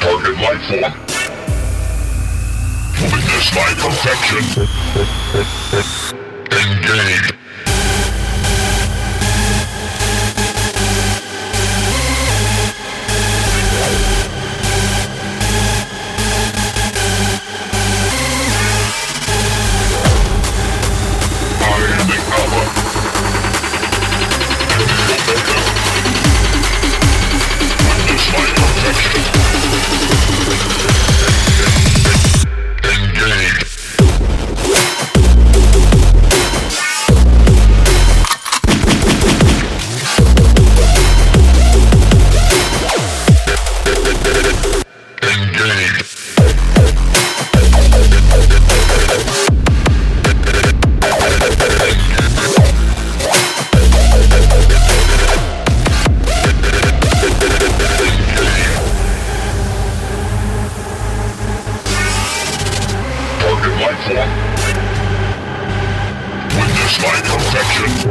Target life form. Witness my perfection. Engage. Witness my perfection.